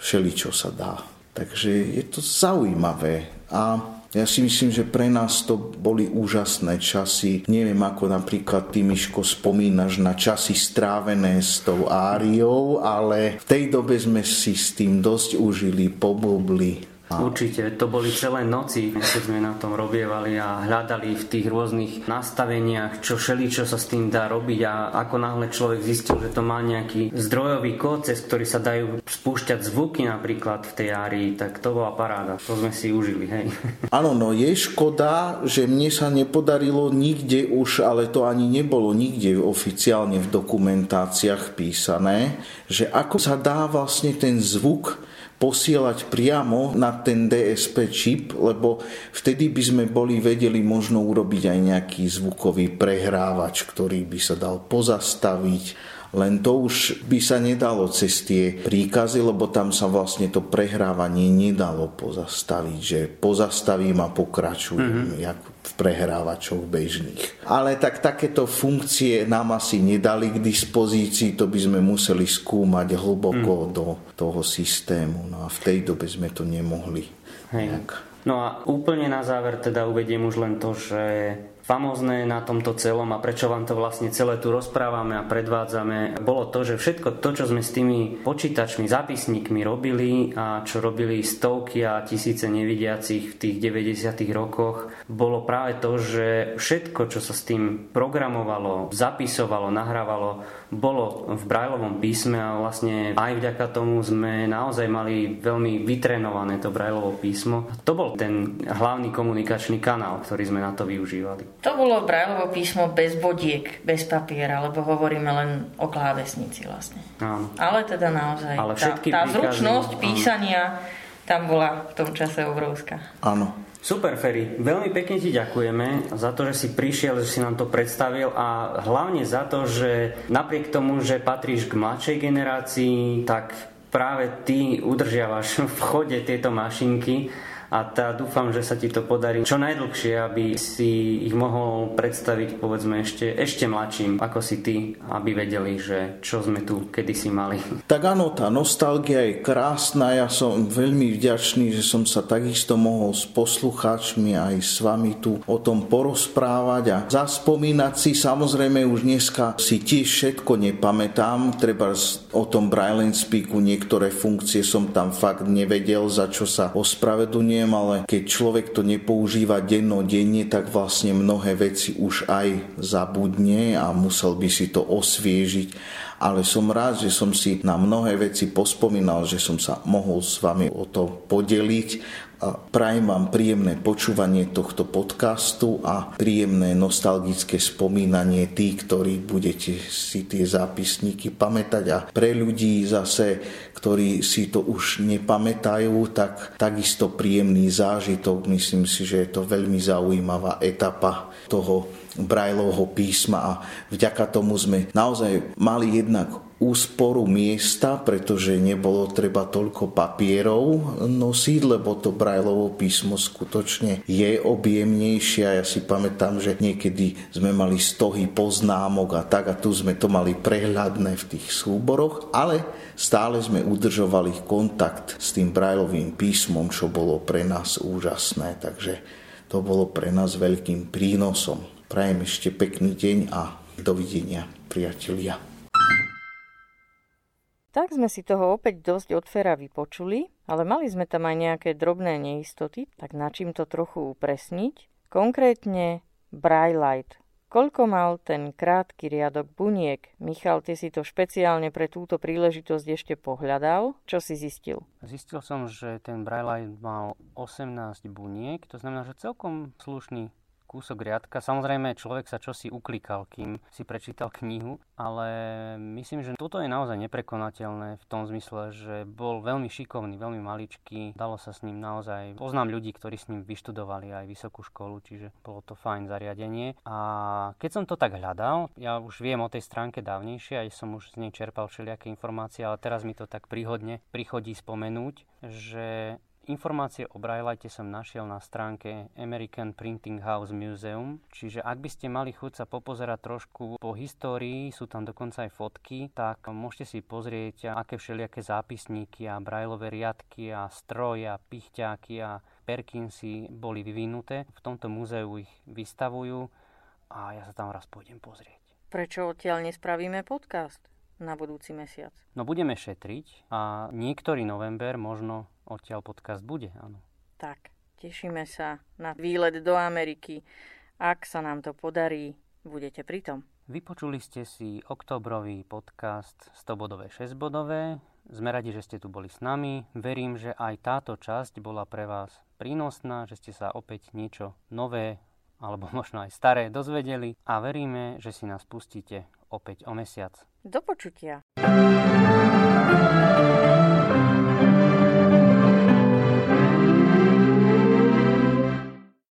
všeličo sa dá. Takže je to zaujímavé a ja si myslím, že pre nás to boli úžasné časy. Neviem, ako napríklad ty, Miško, spomínaš na časy strávené s tou áriou, ale v tej dobe sme si s tým dosť užili, poblbli Určite, to boli celé noci, keď sme na tom robievali a hľadali v tých rôznych nastaveniach, čo šeli, čo sa s tým dá robiť a ako náhle človek zistil, že to má nejaký zdrojový kód, cez ktorý sa dajú spúšťať zvuky napríklad v tej árii, tak to bola paráda. To sme si užili, hej. [LAUGHS] Áno, no je škoda, že mne sa nepodarilo nikde už, ale to ani nebolo nikde oficiálne v dokumentáciách písané, že ako sa dá vlastne ten zvuk posielať priamo na ten DSP čip, lebo vtedy by sme boli vedeli možno urobiť aj nejaký zvukový prehrávač, ktorý by sa dal pozastaviť len to už by sa nedalo cez tie príkazy, lebo tam sa vlastne to prehrávanie nedalo pozastaviť, že pozastavím a pokračujem, mm-hmm. jak v prehrávačoch bežných. Ale tak takéto funkcie nám asi nedali k dispozícii, to by sme museli skúmať hlboko mm. do toho systému. No a v tej dobe sme to nemohli. Hej. No a úplne na záver teda uvediem už len to, že famózne na tomto celom a prečo vám to vlastne celé tu rozprávame a predvádzame, bolo to, že všetko to, čo sme s tými počítačmi, zápisníkmi robili a čo robili stovky a tisíce nevidiacich v tých 90. rokoch, bolo práve to, že všetko, čo sa s tým programovalo, zapisovalo, nahrávalo, bolo v Brajlovom písme a vlastne aj vďaka tomu sme naozaj mali veľmi vytrenované to Brajlovo písmo. To bol ten hlavný komunikačný kanál, ktorý sme na to využívali. To bolo Brajlovo písmo bez bodiek, bez papiera, lebo hovoríme len o klávesnici vlastne. Áno. Ale teda naozaj Ale tá, tá zručnosť príkazy, písania tam bola v tom čase obrovská. Áno. Super, Ferry. Veľmi pekne ti ďakujeme za to, že si prišiel, že si nám to predstavil a hlavne za to, že napriek tomu, že patríš k mladšej generácii, tak práve ty udržiavaš [LAUGHS] v chode tieto mašinky a tá dúfam, že sa ti to podarí čo najdlhšie, aby si ich mohol predstaviť povedzme ešte, ešte mladším, ako si ty, aby vedeli, že čo sme tu kedysi mali. Tak áno, tá nostalgia je krásna, ja som veľmi vďačný, že som sa takisto mohol s poslucháčmi aj s vami tu o tom porozprávať a zaspomínať si, samozrejme už dneska si tiež všetko nepamätám, treba o tom Braille Speaku niektoré funkcie som tam fakt nevedel, za čo sa ospravedlňujem rozumiem, ale keď človek to nepoužíva dennodenne, tak vlastne mnohé veci už aj zabudne a musel by si to osviežiť. Ale som rád, že som si na mnohé veci pospomínal, že som sa mohol s vami o to podeliť a prajem vám príjemné počúvanie tohto podcastu a príjemné nostalgické spomínanie tých, ktorí budete si tie zápisníky pamätať a pre ľudí zase, ktorí si to už nepamätajú, tak takisto príjemný zážitok. Myslím si, že je to veľmi zaujímavá etapa toho Brajlovho písma a vďaka tomu sme naozaj mali jednak úsporu miesta, pretože nebolo treba toľko papierov nosiť, lebo to Brajlovo písmo skutočne je objemnejšie. Ja si pamätám, že niekedy sme mali stohy poznámok a tak a tu sme to mali prehľadné v tých súboroch, ale stále sme udržovali kontakt s tým Brajlovým písmom, čo bolo pre nás úžasné. Takže to bolo pre nás veľkým prínosom. Prajem ešte pekný deň a dovidenia, priatelia. Tak sme si toho opäť dosť od Fera vypočuli, ale mali sme tam aj nejaké drobné neistoty, tak na čím to trochu upresniť. Konkrétne Braillite. Koľko mal ten krátky riadok buniek? Michal, ty si to špeciálne pre túto príležitosť ešte pohľadal. Čo si zistil? Zistil som, že ten Braillite mal 18 buniek, to znamená, že celkom slušný kúsok riadka. Samozrejme, človek sa čosi uklikal, kým si prečítal knihu, ale myslím, že toto je naozaj neprekonateľné v tom zmysle, že bol veľmi šikovný, veľmi maličký, dalo sa s ním naozaj, poznám ľudí, ktorí s ním vyštudovali aj vysokú školu, čiže bolo to fajn zariadenie. A keď som to tak hľadal, ja už viem o tej stránke dávnejšie, aj som už z nej čerpal všelijaké informácie, ale teraz mi to tak príhodne prichodí spomenúť, že Informácie o Braillite som našiel na stránke American Printing House Museum, čiže ak by ste mali chuť sa popozerať trošku po histórii, sú tam dokonca aj fotky, tak môžete si pozrieť, aké všelijaké zápisníky a Braillové riadky a stroje a pichťáky a Perkinsy boli vyvinuté. V tomto múzeu ich vystavujú a ja sa tam raz pôjdem pozrieť. Prečo odtiaľ nespravíme podcast? Na budúci mesiac. No budeme šetriť a niektorý november možno odtiaľ podcast bude, áno. Tak, tešíme sa na výlet do Ameriky. Ak sa nám to podarí, budete pritom. Vypočuli ste si oktobrový podcast 100 bodové 6 bodové. Sme radi, že ste tu boli s nami. Verím, že aj táto časť bola pre vás prínosná, že ste sa opäť niečo nové alebo možno aj staré dozvedeli a veríme, že si nás pustíte opäť o mesiac. Do počutia.